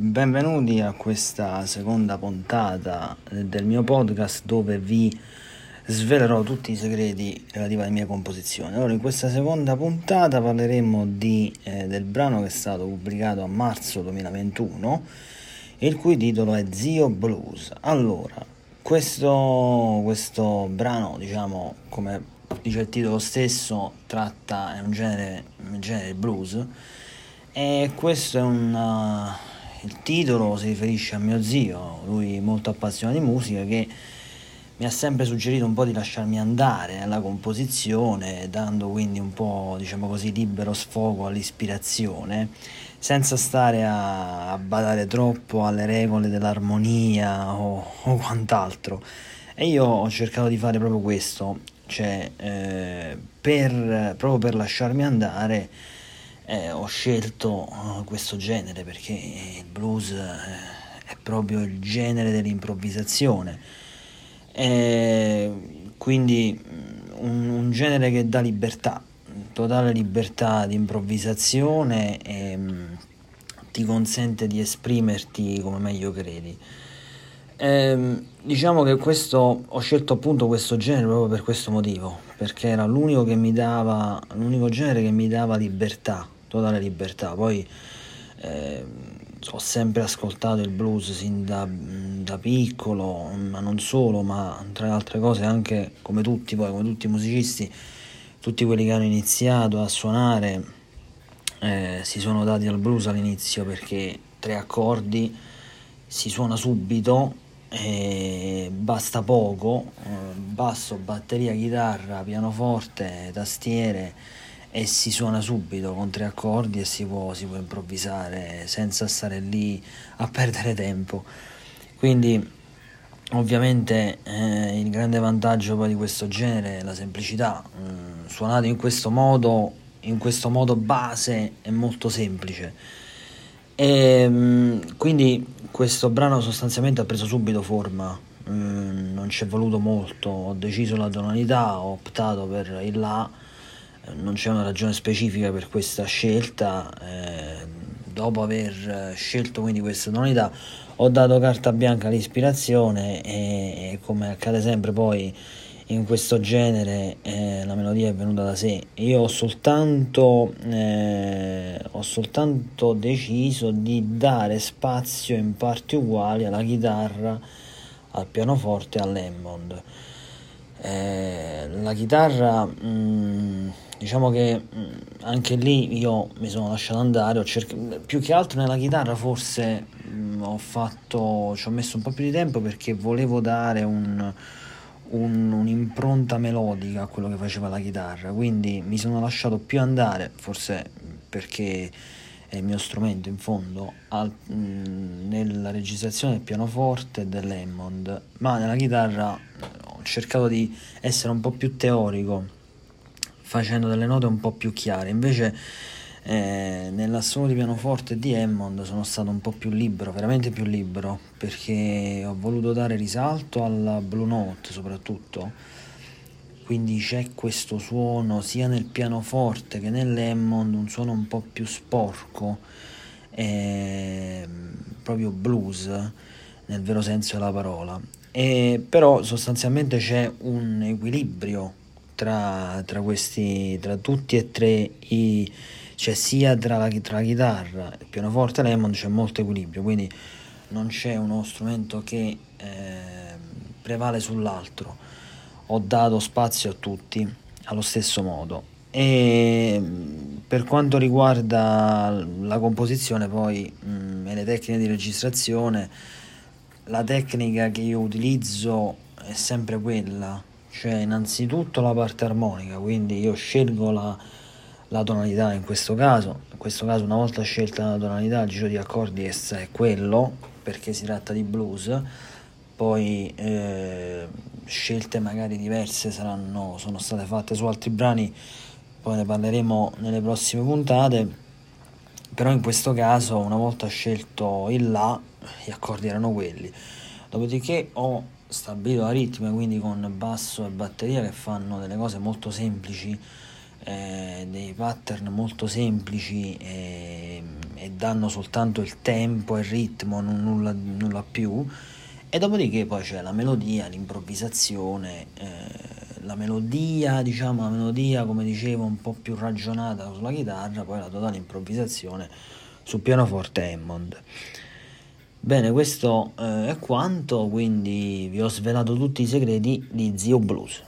benvenuti a questa seconda puntata del mio podcast dove vi svelerò tutti i segreti relativi alle mie composizioni. Allora, in questa seconda puntata parleremo di, eh, del brano che è stato pubblicato a marzo 2021, il cui titolo è Zio Blues. Allora, questo, questo brano, diciamo, come dice il titolo stesso, tratta, è un genere, un genere blues e questo è un... Il titolo si riferisce a mio zio, lui molto appassionato di musica che mi ha sempre suggerito un po' di lasciarmi andare nella composizione, dando quindi un po', diciamo così, libero sfogo all'ispirazione, senza stare a, a badare troppo alle regole dell'armonia o, o, quant'altro. E io ho cercato di fare proprio questo, cioè eh, per, proprio per lasciarmi andare eh, ho scelto uh, questo genere perché il blues eh, è proprio il genere dell'improvvisazione. E quindi mm, un, un, genere che dà libertà, totale libertà di improvvisazione e um, ti consente di esprimerti come meglio credi. Eh, diciamo che questo ho scelto appunto questo genere proprio per questo motivo, perché era l'unico che mi dava l'unico genere che mi dava libertà, totale libertà. Poi eh, ho sempre ascoltato il blues sin da, da, piccolo, ma non solo, ma tra le altre cose anche come tutti, poi come tutti i musicisti, tutti quelli che hanno iniziato a suonare eh, si sono dati al blues all'inizio perché tre accordi si suona subito e basta poco, eh, basso, batteria, chitarra, pianoforte, tastiere e si suona subito con tre accordi e si può, si può improvvisare senza stare lì a perdere tempo. Quindi ovviamente eh, il grande vantaggio poi di questo genere è la semplicità. Mm, suonato in questo modo, in questo modo base è molto semplice. E, mm, quindi questo brano sostanzialmente ha preso subito forma, mm, non ci è voluto molto, ho deciso la tonalità, ho optato per il La non c'è una ragione specifica per questa scelta. Eh, dopo aver scelto quindi questa tonalità, ho dato carta bianca all'ispirazione e, e come accade sempre poi in questo genere eh, la melodia è venuta da sé. Io ho soltanto, eh, ho soltanto deciso di dare spazio in parti uguali alla chitarra, al pianoforte e all'Hammond. Eh, la chitarra mh, mm, diciamo che mm, anche lì io mi sono lasciato andare, cerc- più che altro nella chitarra forse mh, mm, ho fatto, ci ho messo un po' più di tempo perché volevo dare un, un, un'impronta melodica a quello che faceva la chitarra, quindi mi sono lasciato più andare, forse perché è il mio strumento in fondo, al, mh, mm, nella registrazione del pianoforte e dell'Hammond, ma nella chitarra ho cercato di essere un po' più teorico facendo delle note un po' più chiare. Invece eh, nell'assolo di pianoforte di Hammond sono stato un po' più libero, veramente più libero, perché ho voluto dare risalto alla Blue Note soprattutto. Quindi c'è questo suono sia nel pianoforte che nell'Hammond, un suono un po' più sporco, eh, proprio blues nel vero senso della parola. E, però sostanzialmente c'è un equilibrio tra, tra, questi, tra tutti e tre i, cioè sia tra la, tra la chitarra, il pianoforte e l'Hammond c'è molto equilibrio, quindi non c'è uno strumento che eh, prevale sull'altro. Ho dato spazio a tutti allo stesso modo. E per quanto riguarda la composizione, poi mh, mm, e le tecniche di registrazione, la tecnica che io utilizzo è sempre quella, cioè innanzitutto la parte armonica, quindi io scelgo la, la tonalità in questo caso, in questo caso una volta scelta la tonalità il giro di accordi è quello, perché si tratta di blues, poi eh, scelte magari diverse saranno, sono state fatte su altri brani, poi ne parleremo nelle prossime puntate, però in questo caso una volta scelto il La, gli accordi erano quelli, dopodiché ho stabilito la ritmica, quindi con basso e batteria che fanno delle cose molto semplici eh, dei pattern molto semplici e, e, danno soltanto il tempo e il ritmo, nulla, nulla, più. E dopodiché poi c'è la melodia, l'improvvisazione, eh, la melodia, diciamo la melodia come dicevo un po' più ragionata sulla chitarra, poi la totale improvvisazione sul pianoforte Hammond. Bene, questo eh, è quanto, quindi vi ho svelato tutti i segreti di Zio Blues.